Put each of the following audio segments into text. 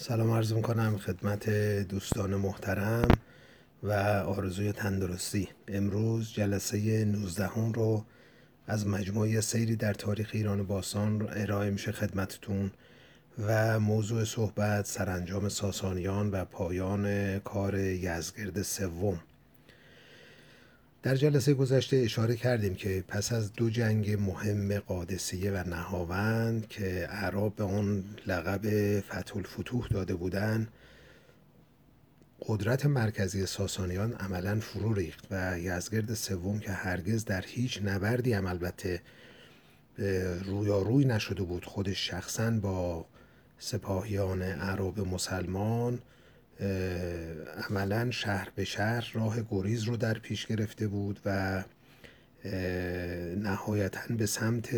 سلام عرض می‌کنم خدمت دوستان محترم و آرزوی تندرستی. امروز جلسه 19 هم رو از مجموعه سیری در تاریخ ایران باستان ارائه میشه خدمتتون و موضوع صحبت سرانجام ساسانیان و پایان کار یزگرد سوم. در جلسه گذشته اشاره کردیم که پس از دو جنگ مهم قادسیه و نهاوند که عرب به آن لقب فتح الفتوح داده بودند قدرت مرکزی ساسانیان عملا فرو ریخت و یزگرد سوم که هرگز در هیچ نبردی هم البته رویاروی نشده بود خودش شخصا با سپاهیان عرب مسلمان عملا شهر به شهر راه گریز رو در پیش گرفته بود و نهایتا به سمت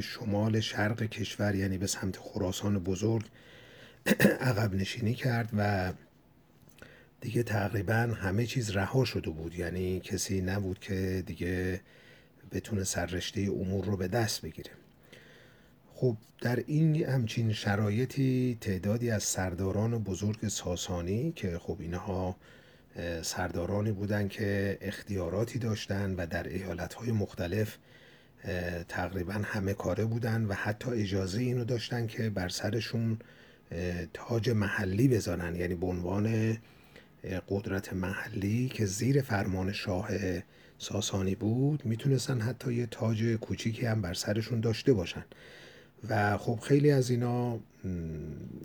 شمال شرق کشور یعنی به سمت خراسان بزرگ عقب نشینی کرد و دیگه تقریبا همه چیز رها شده بود. یعنی کسی نبود که دیگه بتونه سررشته امور رو به دست بگیره. خب در این همچین شرایطی تعدادی از سرداران بزرگ ساسانی که خب اینها سردارانی بودند که اختیاراتی داشتند و در ایالتهای مختلف تقریبا همه کاره بودند و حتی اجازه اینو داشتن که بر سرشون تاج محلی بذارن یعنی به عنوان قدرت محلی که زیر فرمان شاه ساسانی بود می‌تونستن حتی یه تاج کوچیکی هم بر سرشون داشته باشن. و خب خیلی از اینا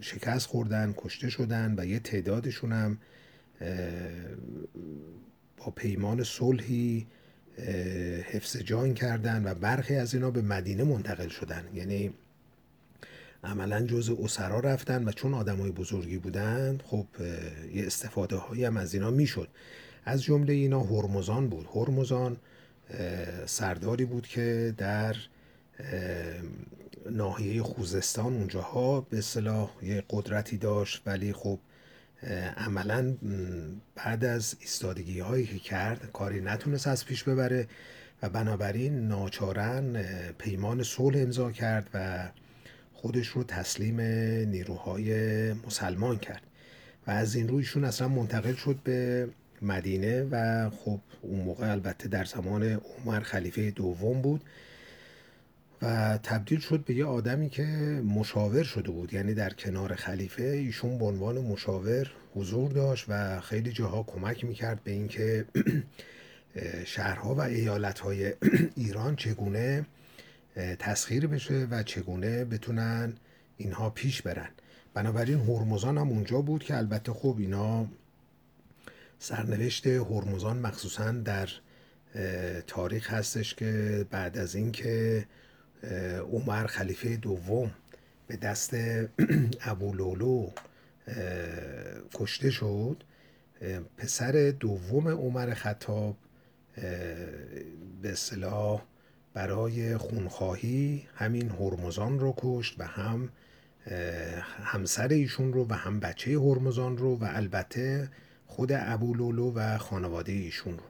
شکست خوردن کشته شدن و یه تعدادشون هم با پیمان صلحی حفظ جان کردن و برخی از اینا به مدینه منتقل شدن. یعنی عملا جز اسرا رفتن و چون آدمای بزرگی بودند خب یه استفاده هایی هم از اینا می‌شد. از جمله اینا هرمزان بود. هرمزان سرداری بود که در ناحیه خوزستان اونجاها به اصطلاح یه قدرتی داشت ولی خب عملا بعد از ایستادگی هایی که کرد کاری نتونست از پیش ببره و بنابراین ناچارن پیمان صلح امضا کرد و خودش رو تسلیم نیروهای مسلمان کرد و از این رویشون اصلا منتقل شد به مدینه و خب اون موقع البته در زمان عمر خلیفه دوم بود. و تبدیل شد به یه آدمی که مشاور شده بود. یعنی در کنار خلیفه ایشون به عنوان مشاور حضور داشت و خیلی جاها کمک می‌کرد به اینکه شهرها و ایالتهای ایران چگونه تسخیر بشه و چگونه بتونن اینها پیش برن. بنابراین هرمزان هم اونجا بود که البته خب اینا سرنوشت هرمزان مخصوصا در تاریخ هستش که بعد از اینکه عمر خلیفه دوم به دست ابو لولو کشته شد. پسر دوم عمر خطاب به اصطلاح برای خونخواهی همین هرمزان رو کشت و هم همسر ایشون رو و هم بچه هرمزان رو و البته خود ابو لولو و خانواده ایشون رو.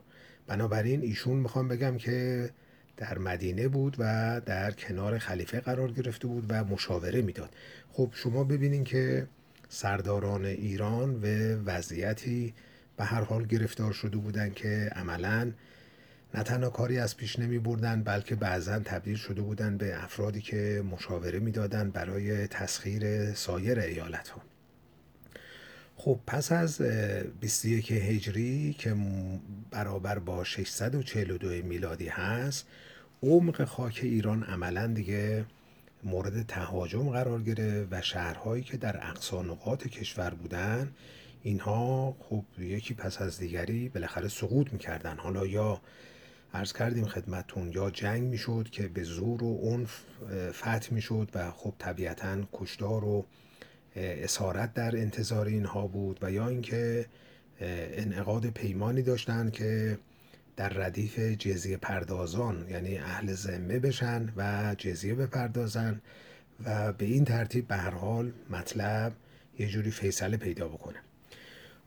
بنابراین ایشون می‌خوام بگم که در مدینه بود و در کنار خلیفه قرار گرفته بود و مشاوره می‌داد. خب شما ببینین که سرداران ایران به وضعیتی به هر حال گرفتار شده بودن که عملا نه تنها کاری از پیش نمی بردن بلکه بعضا تبدیل شده بودن به افرادی که مشاوره می‌دادند برای تسخیر سایر ایالت ها خب پس از 21 هجری که برابر با 642 میلادی هست عمق خاک ایران عملا دیگه مورد تهاجم قرار گرفت و شهرهایی که در اقصا نقاط کشور بودن اینها خب یکی پس از دیگری بالاخره سقوط می‌کردن. حالا یا عرض کردیم خدمتون یا جنگ می‌شد که به زور و عنف فتح می‌شد و خب طبیعتا کشتار و اسارت در انتظار اینها بود و یا اینکه انعقاد پیمانی داشتند که در ردیف جزیه پردازان یعنی اهل ذمه بشن و جزیه بپردازن و به این ترتیب به هر حال مطلب یه جوری فیصله پیدا بکنه.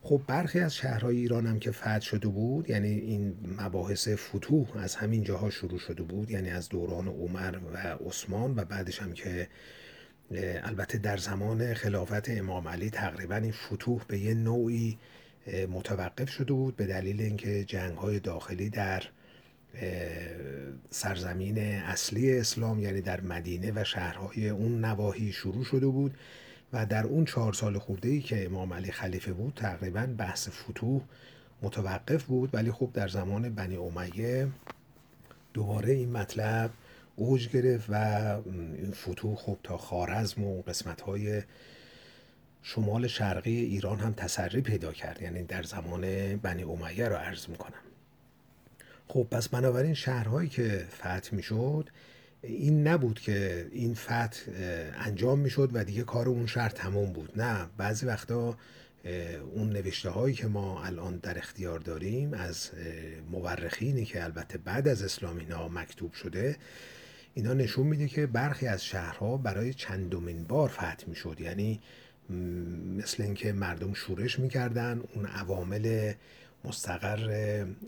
خب برخی از شهرهای ایران هم که فتح شده بود یعنی این مباحث فتوح از همین جاها شروع شده بود یعنی از دوران عمر و عثمان و بعدش هم که البته در زمان خلافت امام علی تقریبا این فتوح به یه نوعی متوقف شده بود به دلیل اینکه جنگ های داخلی در سرزمین اصلی اسلام یعنی در مدینه و شهرهای اون نواحی شروع شده بود و در اون چهار سال خورده ای که امام علی خلیفه بود تقریبا بحث فتوح متوقف بود. ولی خب در زمان بنی امیه دوباره این مطلب اوج گرفت و این فتوح خب تا خارزم و قسمت های شمال شرقی ایران هم تسری پیدا کرد. یعنی در زمان بنی امیه رو عرض می‌کنم. خب پس بنابراین شهرهایی که فتح می‌شد این نبود که این فتح انجام می‌شد و دیگه کار اون شهر تمام بود. نه بعضی وقتا اون نوشته هایی که ما الان در اختیار داریم از مورخینی که البته بعد از اسلام اینا مکتوب شده اینا نشون میده که برخی از شهرها برای چندمین بار فتح می‌شد. یعنی مثل اینکه مردم شورش می‌کردن اون عوامل مستقر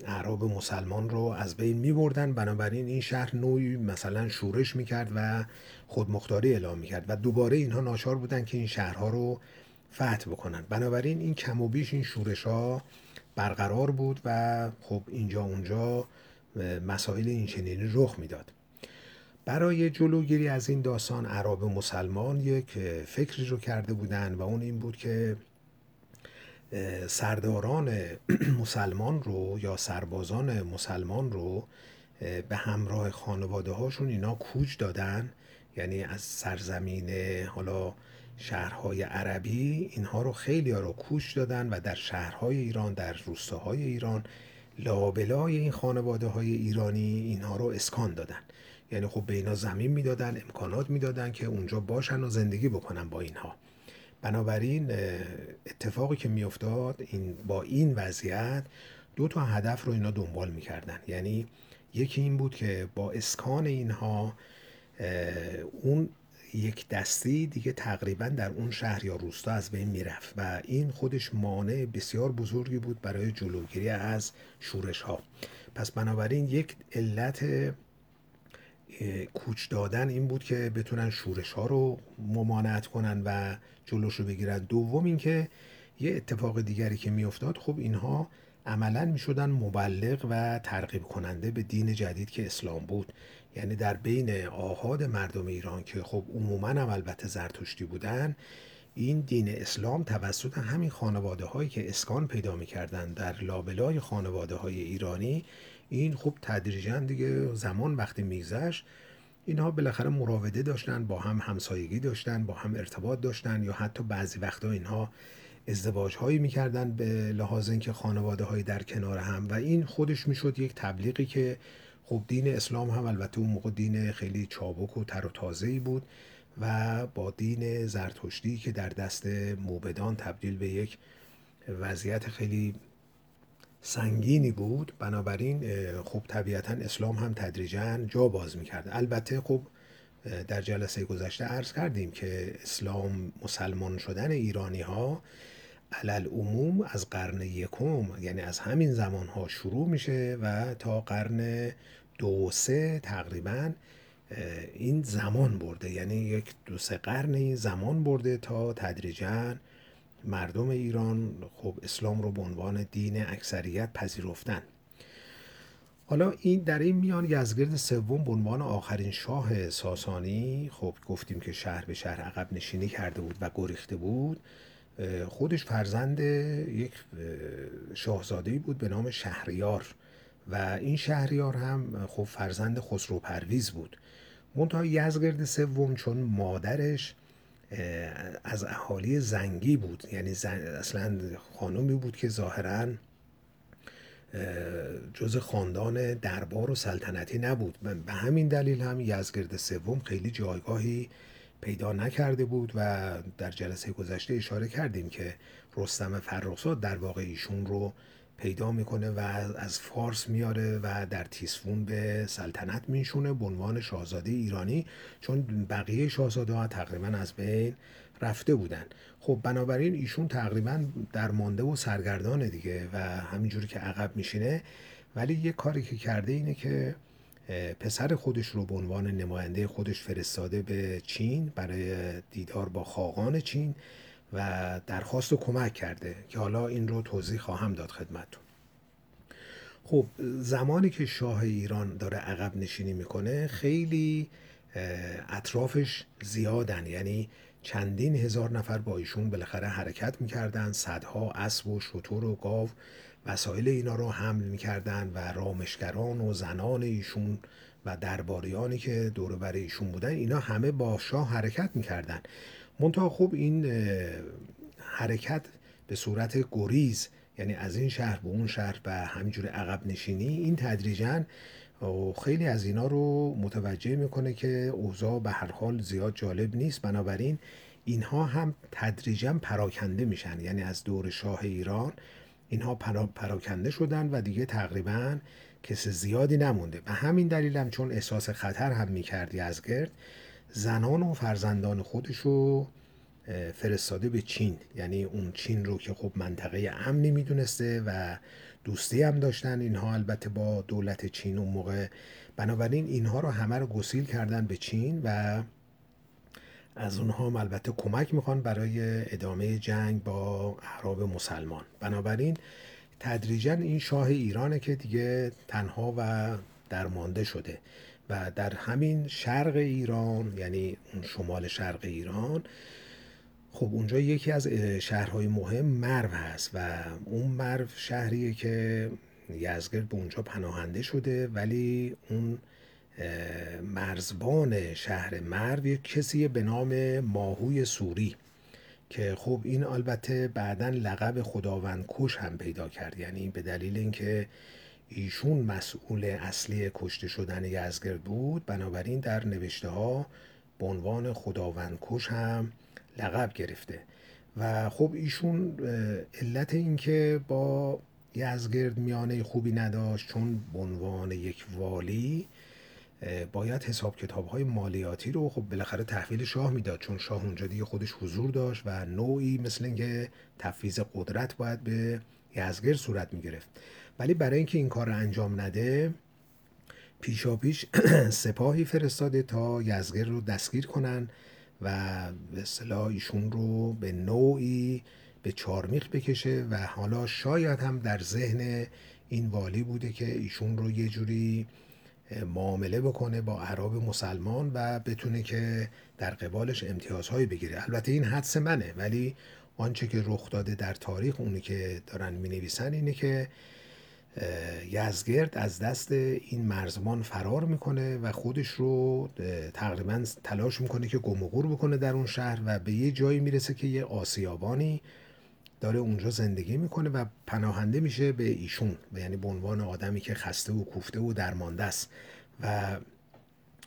اعراب مسلمان رو از بین می بردن بنابراین این شهر نوعی مثلا شورش می‌کرد و خودمختاری اعلام می‌کرد و دوباره اینها ناچار بودن که این شهرها رو فتح بکنن. بنابراین این کم و بیش این شورش ها برقرار بود و خب اینجا اونجا مسائل این چنینی رخ می‌داد. برای جلوگیری از این داستان عرب مسلمان یک فکری رو کرده بودن و اون این بود که سرداران مسلمان رو یا سربازان مسلمان رو به همراه خانواده هاشون اینا کوچ دادن. یعنی از سرزمین حالا شهرهای عربی اینها رو خیلی ها رو کوچ دادن و در شهرهای ایران در روستاهای ایران لابلای این خانواده های ایرانی اینها رو اسکان دادن. یعنی خب به اینا زمین می‌دادن امکانات می‌دادن که اونجا باشن و زندگی بکنن با اینها. بنابراین اتفاقی که میافتاد این با این وضعیت دو تا هدف رو اینا دنبال می‌کردن. یعنی یکی این بود که با اسکان اینها اون یک دستی دیگه تقریبا در اون شهر یا روستا از بین می‌رفت و این خودش مانع بسیار بزرگی بود برای جلوگیری از شورش ها پس بنابراین یک علت کوچ دادن این بود که بتونن شورش ها رو ممانعت کنن و جلوش رو بگیرن. دوم اینکه یه اتفاق دیگری که میافتاد خب اینها عملا می‌شدن مبلغ و ترغیب کننده به دین جدید که اسلام بود. یعنی در بین آهاد مردم ایران که خب عموما هم البته زرتشتی بودن این دین اسلام توسط همین خانواده هایی که اسکان پیدا می‌کردن در لابلای خانواده های ایرانی این خب تدریجا دیگه زمان وقتی میگذشت اینها بالاخره مراوده داشتن با هم همسایگی داشتن با هم ارتباط داشتن یا حتی بعضی وقتا اینها ازدواج هایی می‌کردن به لحاظ اینکه خانواده های در کنار هم و این خودش می‌شد یک تبلیغی که خب دین اسلام هم البته اون موقع دین خیلی چابک و تر و تازه ای بود و با دین زرتشتی که در دست موبدان تبدیل به یک وضعیت خیلی سنگینی بود. بنابراین خب طبیعتا اسلام هم تدریجا جا باز می‌کرد. البته خب در جلسه گذشته عرض کردیم که اسلام مسلمان شدن ایرانی ها علل عموم از قرن یکم یعنی از همین زمان ها شروع میشه و تا قرن دو سه تقریبا این زمان برده. یعنی یک دو سه قرنی زمان برده تا تدریجا مردم ایران خب اسلام رو به عنوان دین اکثریت پذیرفتن. حالا این در این میان یزگرد سوم به عنوان آخرین شاه ساسانی خب گفتیم که شهر به شهر عقب نشینی کرده بود و گریخته بود خودش فرزند یک شاهزاده بود به نام شهریار و این شهریار هم خب فرزند خسرو پرویز بود. منتها یزگرد سوم چون مادرش از اهالی زنگی بود. یعنی اصلا خانومی بود که ظاهرا جز خاندان دربار و سلطنتی نبود. به همین دلیل هم یزگرد سوم خیلی جایگاهی پیدا نکرده بود و در جلسه گذشته اشاره کردیم که رستم فرخزاد در واقع ایشون رو پیدا می‌کنه و از فارس میاره و در تیسفون به سلطنت میشونه به عنوان شاهزاده ایرانی چون بقیه شاهزاده ها تقریبا از بین رفته بودن. خب بنابراین ایشون تقریبا درمانده و سرگردانه دیگه و همینجوری که عقب میشینه. ولی یه کاری که کرده اینه که پسر خودش رو به عنوان نماینده خودش فرستاده به چین برای دیدار با خاقان چین. و درخواست و کمک کرده که حالا این رو توضیح خواهم داد خدمتتون. خب زمانی که شاه ایران داره عقب نشینی می‌کنه خیلی اطرافش زیادن. یعنی چندین هزار نفر با ایشون بالاخره حرکت می‌کردن صدها اسب و شطور و گاو وسایل اینا رو حمل می‌کردن و رامشگران و زنان ایشون و درباریانی که دور بر ایشون بودن اینا همه با شاه حرکت می‌کردن. منتها خوب این حرکت به صورت گریز یعنی از این شهر به اون شهر و همینجور عقب نشینی این تدریجا خیلی از اینا رو متوجه می‌کنه که اوضاع به هر حال زیاد جالب نیست. بنابراین اینها هم تدریجا پراکنده میشن. یعنی از دور شاه ایران اینها پراکنده شدن و دیگه تقریبا کس زیادی نمونده. و همین دلیل هم چون احساس خطر هم می‌کردی از گرد زنان و فرزندان خودش رو فرستاده به چین. یعنی اون چین رو که خب منطقه امنی می‌دونسته و دوستی هم داشتن. اینها البته با دولت چین اون موقع. بنابراین اینها رو همه رو گسیل کردن به چین و از اونها هم البته کمک می‌خوان برای ادامه جنگ با اعراب مسلمان. بنابراین تدریجا این شاه ایرانه که دیگه تنها و درمانده شده. و در همین شرق ایران یعنی اون شمال شرق ایران خب اونجا یکی از شهرهای مهم مرو هست و اون مرو شهریه که یزگرد به اونجا پناهنده شده ولی اون مرزبان شهر مرو یک کسی به نام ماهوی سوری که خب این البته بعدا لقب خداوند کش هم پیدا کرد. یعنی به دلیل اینکه ایشون مسئول اصلی کشته شدن یزگرد بود بنابراین در نوشته ها به عنوان خداوند کش هم لقب گرفته. و خب ایشون علت اینکه با یزگرد میانه خوبی نداشت چون به عنوان یک والی باید حساب کتاب های مالیاتی رو خب بالاخره تحویل شاه می‌داد چون شاه اونجا دیگه خودش حضور داشت و نوعی مثل اینکه تفویض قدرت باید به یزگرد صورت می‌گرفت. ولی برای اینکه این کار رو انجام نده پیشا پیش سپاهی فرستاده تا یزگرد رو دستگیر کنن و به اصطلاح ایشون رو به نوعی به چارمیخ بکشه و حالا شاید هم در ذهن این والی بوده که ایشون رو یه جوری معامله بکنه با عرب مسلمان و بتونه که در قبالش امتیازهایی بگیره. البته این حدس منه ولی آنچه که رخ داده در تاریخ اونی که دارن می نویسن اینه که یزگرد از دست این مرزمان فرار می‌کنه و خودش رو تقریبا تلاش می‌کنه که گم و بکنه در اون شهر و به یه جایی می‌رسه که یه آسیابانی داره اونجا زندگی می‌کنه و پناهنده میشه به ایشون و یعنی به عنوان آدمی که خسته و کوفته و درمانده است. و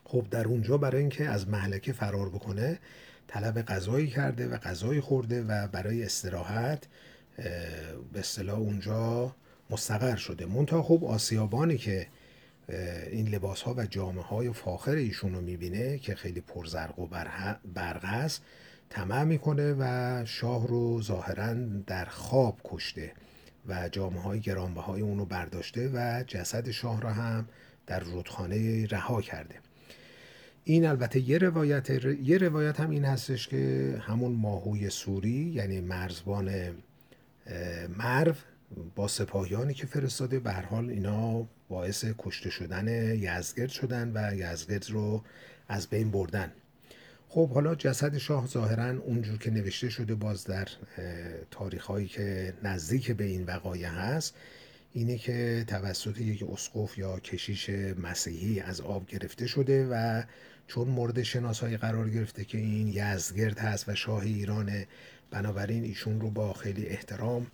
خب در اونجا برای اینکه از محلکه فرار بکنه طلب غذایی کرده و غذایی خورده و برای استراحت به اصطلاح اونجا مستقر شده. منتها خب آسیابانی که این لباس ها و جامعه های فاخر ایشون رو می‌بینه که خیلی پرزرق و برق است طمع می‌کنه و شاه رو ظاهرا در خواب کشته و جامعه های گرانبهای اون رو برداشته و جسد شاه را هم در رودخانه رها کرده. این البته یه روایت یه روایت هم این هستش که همون ماهوی سوری یعنی مرزبان مرو با سپاهیانی که فرستاده به هر حال اینا باعث کشته شدن یزگرد شدن و یزگرد رو از بین بردن. خب حالا جسد شاه ظاهرا اونجور که نوشته شده باز در تاریخ هایی که نزدیک به این وقایع هست اینه که توسط یک اسقف یا کشیش مسیحی از آب گرفته شده و چون مورد شناسایی قرار گرفته که این یزگرد هست و شاه ایرانه بنابراین ایشون رو با خیلی احترام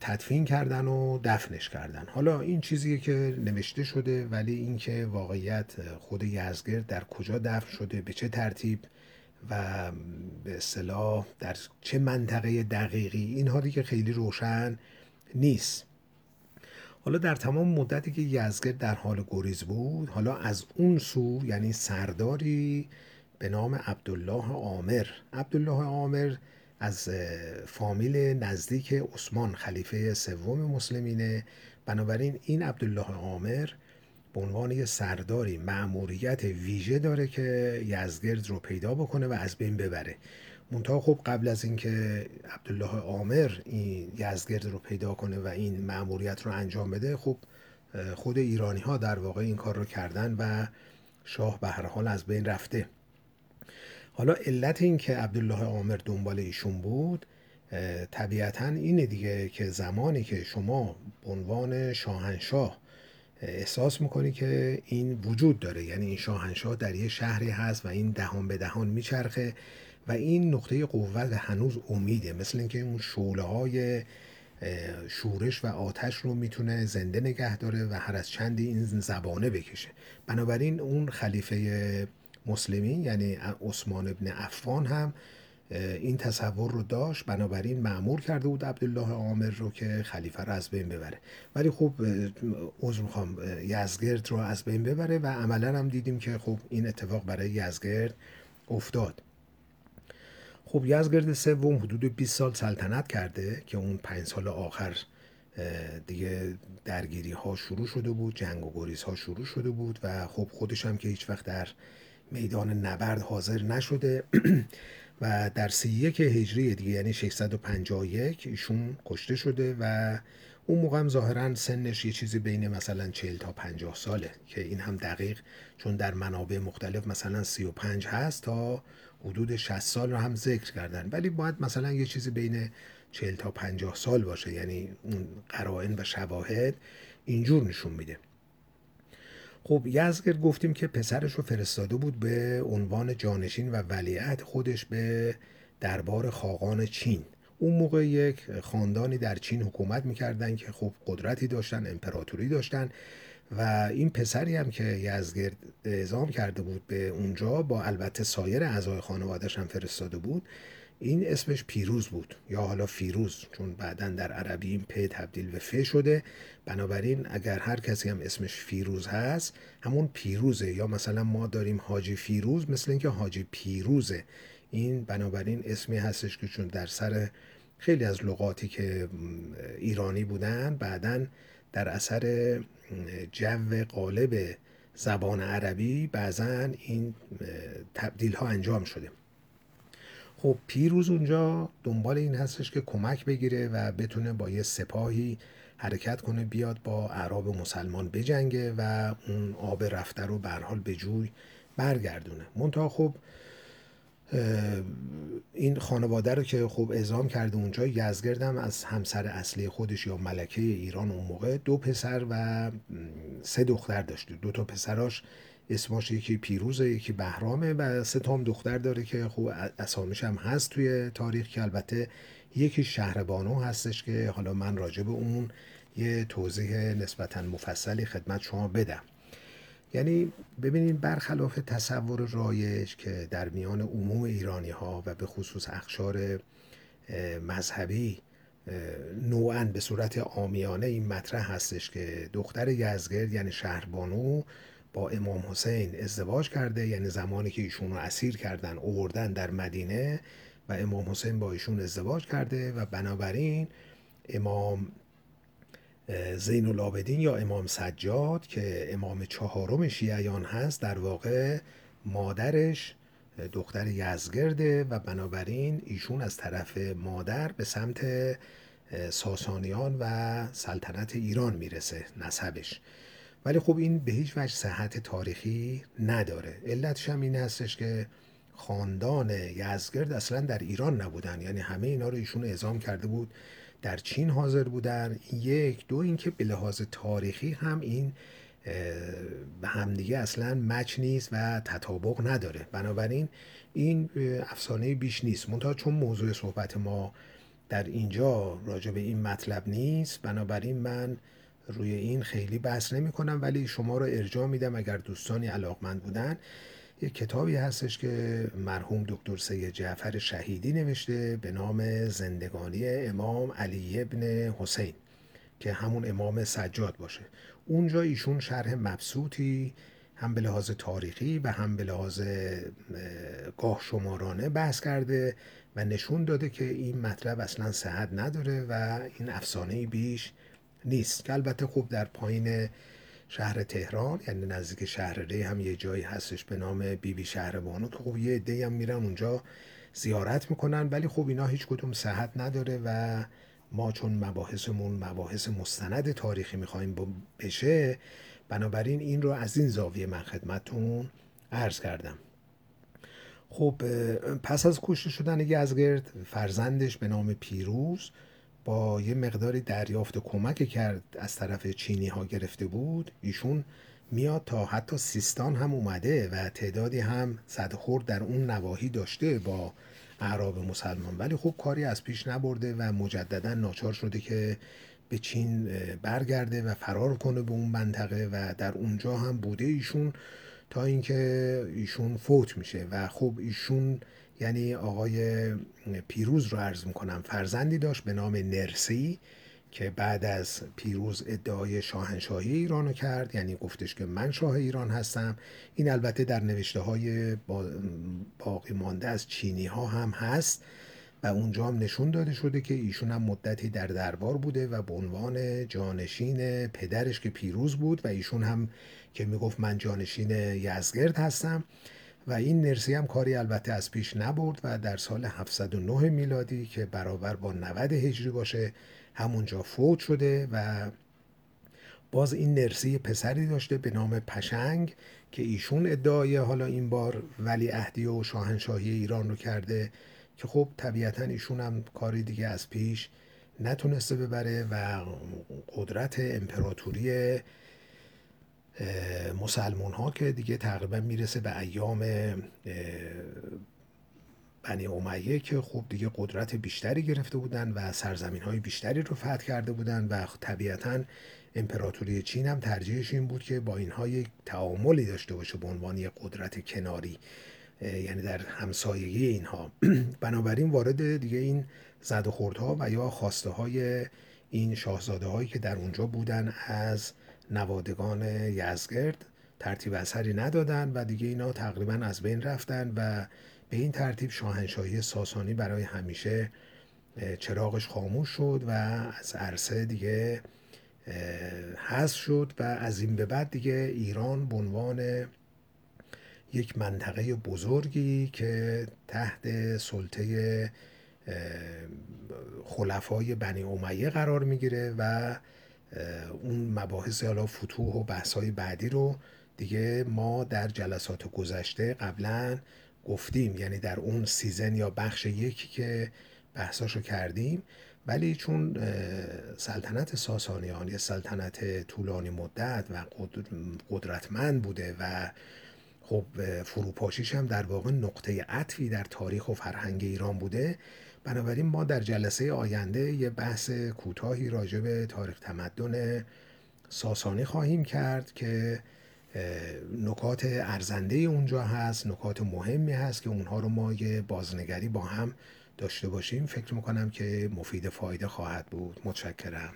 تدفین کردن و دفنش کردن. حالا این چیزیه که نوشته شده ولی اینکه واقعیت خود یزگرد در کجا دفن شده به چه ترتیب و به اصطلاح در چه منطقه دقیقی اینها دیگه خیلی روشن نیست. حالا در تمام مدتی که یزگرد در حال گریز بود حالا از اون سو یعنی سرداری به نام عبدالله عامر عبدالله عامر از فامیل نزدیک عثمان خلیفه سوم مسلمینه. بنابراین این عبدالله عامر به عنوان یه سرداری معموریت ویژه داره که یزگرد رو پیدا بکنه و از بین ببره. منتها خب قبل از اینکه عبدالله عامر این یزگرد رو پیدا کنه و این مأموریت رو انجام بده خب خود ایرانی ها در واقع این کار رو کردن و شاه به هر حال از بین رفته. حالا علت این که عبدالله عامر دنبال ایشون بود طبیعتا اینه دیگه که زمانی که شما به عنوان شاهنشاه احساس می‌کنی که این وجود داره. یعنی این شاهنشاه در یه شهری هست و این دهان به دهان میچرخه و این نقطه قوت هنوز امیده. مثل اینکه اون شعله های شورش و آتش رو می‌تونه زنده نگه داره و هر از چندی این زبانه بکشه. بنابراین اون خلیفه مسلمین یعنی عثمان ابن عفان هم این تصور رو داشت. بنابراین معمور کرده بود عبدالله عامر رو که خلیفه رو از بین ببره. ولی خب عذر می‌خوام یزگرد رو از بین ببره و عملا هم دیدیم که خب این اتفاق برای یزگرد افتاد. خب یزگرد سوم حدود 20 سال سلطنت کرده که اون پنج سال آخر دیگه درگیری ها شروع شده بود جنگ و گریز ها شروع شده بود و خب خودش هم که هیچ وقت در میدان نبرد حاضر نشده و در سی یک هجری دیگه یعنی 651 ایشون کشته شده و اون موقع هم ظاهرا سنش یه چیزی بین مثلا 40 تا 50 ساله که این هم دقیق چون در منابع مختلف مثلا 35 هست تا حدود 60 سال رو هم ذکر کردن. ولی باید مثلا یه چیزی بین 40 تا 50 سال باشه یعنی اون قرائن و شواهد اینجور نشون میده. خب یزگرد گفتیم که پسرش رو فرستاده بود به عنوان جانشین و ولیعت خودش به دربار خاقان چین. اون موقع یک خاندانی در چین حکومت می‌کردن که خب قدرتی داشتن امپراتوری داشتن و این پسری هم که یزگرد اعزام کرده بود به اونجا با البته سایر اعضای خانوادش هم فرستاده بود این اسمش پیروز بود یا حالا فیروز چون بعدا در عربی این پ تبدیل به ف شده. بنابراین اگر هر کسی هم اسمش فیروز هست همون پیروزه. یا مثلا ما داریم حاجی فیروز مثل اینکه حاجی پیروزه. این بنابراین اسمی هستش که چون در سر خیلی از لغاتی که ایرانی بودن بعدا در اثر جو قالب زبان عربی بعضا این تبدیل ها انجام شده. خب پیروز اونجا دنبال این هستش که کمک بگیره و بتونه با یه سپاهی حرکت کنه بیاد با عرب مسلمان بجنگه و اون آب رفته رو به حال به جوی برگردونه. منتها خب این خانواده رو که خوب اعزام کرده اونجا یزگردم از همسر اصلی خودش یا ملکه ایران اون موقع دو پسر و سه دختر داشته. دو تا پسراش اسماش یکی پیروزه یکی بهرامه و سه تا هم دختر داره که خوب اسامیش هم هست توی تاریخ که البته یکی شهربانو هستش که حالا من راجع به اون یه توضیح نسبتا مفصلی خدمت شما بدم. یعنی ببینید برخلاف تصور رایج که در میان عموم ایرانی ها و به خصوص اخشار مذهبی نوعا به صورت آمیانه این مطرح هستش که دختر یزگرد یعنی شهربانو با امام حسین ازدواج کرده یعنی زمانی که ایشون رو اسیر کردن اووردن در مدینه و امام حسین با ایشون ازدواج کرده و بنابراین امام زین العابدین یا امام سجاد که امام چهارم شیعیان هست در واقع مادرش دختر یزگرده و بنابراین ایشون از طرف مادر به سمت ساسانیان و سلطنت ایران می‌رسه نسبش. ولی خب این به هیچ وجه صحت تاریخی نداره. علتش هم این هستش که خاندان یزگرد اصلا در ایران نبودن. یعنی همه اینا رو ایشون اعزام کرده بود در چین حاضر بودن. یک دو اینکه به لحاظ تاریخی هم این به همدیگه اصلا مچ نیست و تطابق نداره. بنابراین این افسانه بیش نیست. منتها چون موضوع صحبت ما در اینجا راجع به این مطلب نیست بنابراین من روی این خیلی بحث نمی کنم ولی شما رو ارجاع میدم اگر دوستانی علاقمند بودن. یک کتابی هستش که مرحوم دکتر سید جعفر شهیدی نوشته به نام زندگانی امام علی ابن حسین که همون امام سجاد باشه. اونجا ایشون شرح مبسوطی هم به لحاظ تاریخی و هم به لحاظ گاه شمارانه بحث کرده و نشون داده که این مطلب اصلا صحت نداره و این افسانه بیش نیست. که البته خوب در پایین شهر تهران یعنی نزدیک شهر ری هم یه جایی هستش به نام بیبی بی شهر بانو که خب یه عده هم میرن اونجا زیارت می‌کنن ولی خب اینا هیچ کدوم صحت نداره و ما چون مباحثمون مباحث مستند تاریخی می‌خوایم بشه بنابراین این رو از این زاویه من خدمتون عرض کردم. خب پس از کشته شدن یزگرد فرزندش به نام پیروز با یه مقداری دریافت کمک کرد از طرف چینی ها گرفته بود ایشون میاد تا حتی سیستان هم اومده و تعدادی هم صد خورد در اون نواحی داشته با اعراب مسلمان. ولی خب کاری از پیش نبرده و مجددا ناچار شده که به چین برگرده و فرار کنه به اون منطقه و در اونجا هم بوده ایشون تا اینکه ایشون فوت میشه. و خب ایشون یعنی آقای پیروز رو عرض می‌کنم فرزندی داشت به نام نرسی که بعد از پیروز ادعای شاهنشاهی ایران رو کرد. یعنی گفتش که من شاه ایران هستم. این البته در نوشته های باقی مانده از چینی ها هم هست و اونجا هم نشون داده شده که ایشون هم مدتی در دربار بوده و به عنوان جانشین پدرش که پیروز بود و ایشون هم که می‌گفت من جانشین یزگرد هستم. و این نرسی هم کاری البته از پیش نبرد و در سال 709 میلادی که برابر با 90 هجری باشه همونجا فوت شده و باز این نرسی پسری داشته به نام پشنگ که ایشون ادعای حالا این بار ولی عهدی و شاهنشاهی ایران رو کرده که خب طبیعتا ایشون هم کاری دیگه از پیش نتونسته ببره و قدرت امپراتوری مسلمون ها که دیگه تقریبا می‌رسه به ایام بنی امیه که خب دیگه قدرت بیشتری گرفته بودن و سرزمین های بیشتری رو فتح کرده بودن و طبیعتا امپراتوری چین هم ترجیحش این بود که با اینها یک تعاملی داشته باشه به عنوان یک قدرت کناری یعنی در همسایگی اینها. بنابراین وارد دیگه این زد و خوردها و یا خواسته های این شاهزاده هایی که در اونجا بودن از نوادگان یزگرد ترتیب اثری ندادن و دیگه اینا تقریبا از بین رفتن و به این ترتیب شاهنشاهی ساسانی برای همیشه چراغش خاموش شد و از عرصه دیگه حذف شد و از این به بعد دیگه ایران به عنوان یک منطقه بزرگی که تحت سلطه خلفای بنی امیه قرار می‌گیره و اون مباحث حالا فتوح و بحث‌های بعدی رو دیگه ما در جلسات گذشته قبلا گفتیم. یعنی در اون سیزن یا بخش یکی که بحثاشو کردیم. ولی چون سلطنت ساسانیان یه سلطنت طولانی مدت و قدرتمند بوده و خب فروپاشیش هم در واقع نقطه عطفی در تاریخ و فرهنگ ایران بوده بنابراین ما در جلسه آینده یه بحث کوتاهی راجع به تاریخ تمدن ساسانی خواهیم کرد که نکات ارزنده اونجا هست نکات مهمی هست که اونها رو ما یه بازنگری با هم داشته باشیم. فکر می‌کنم که مفید فایده خواهد بود. متشکرم.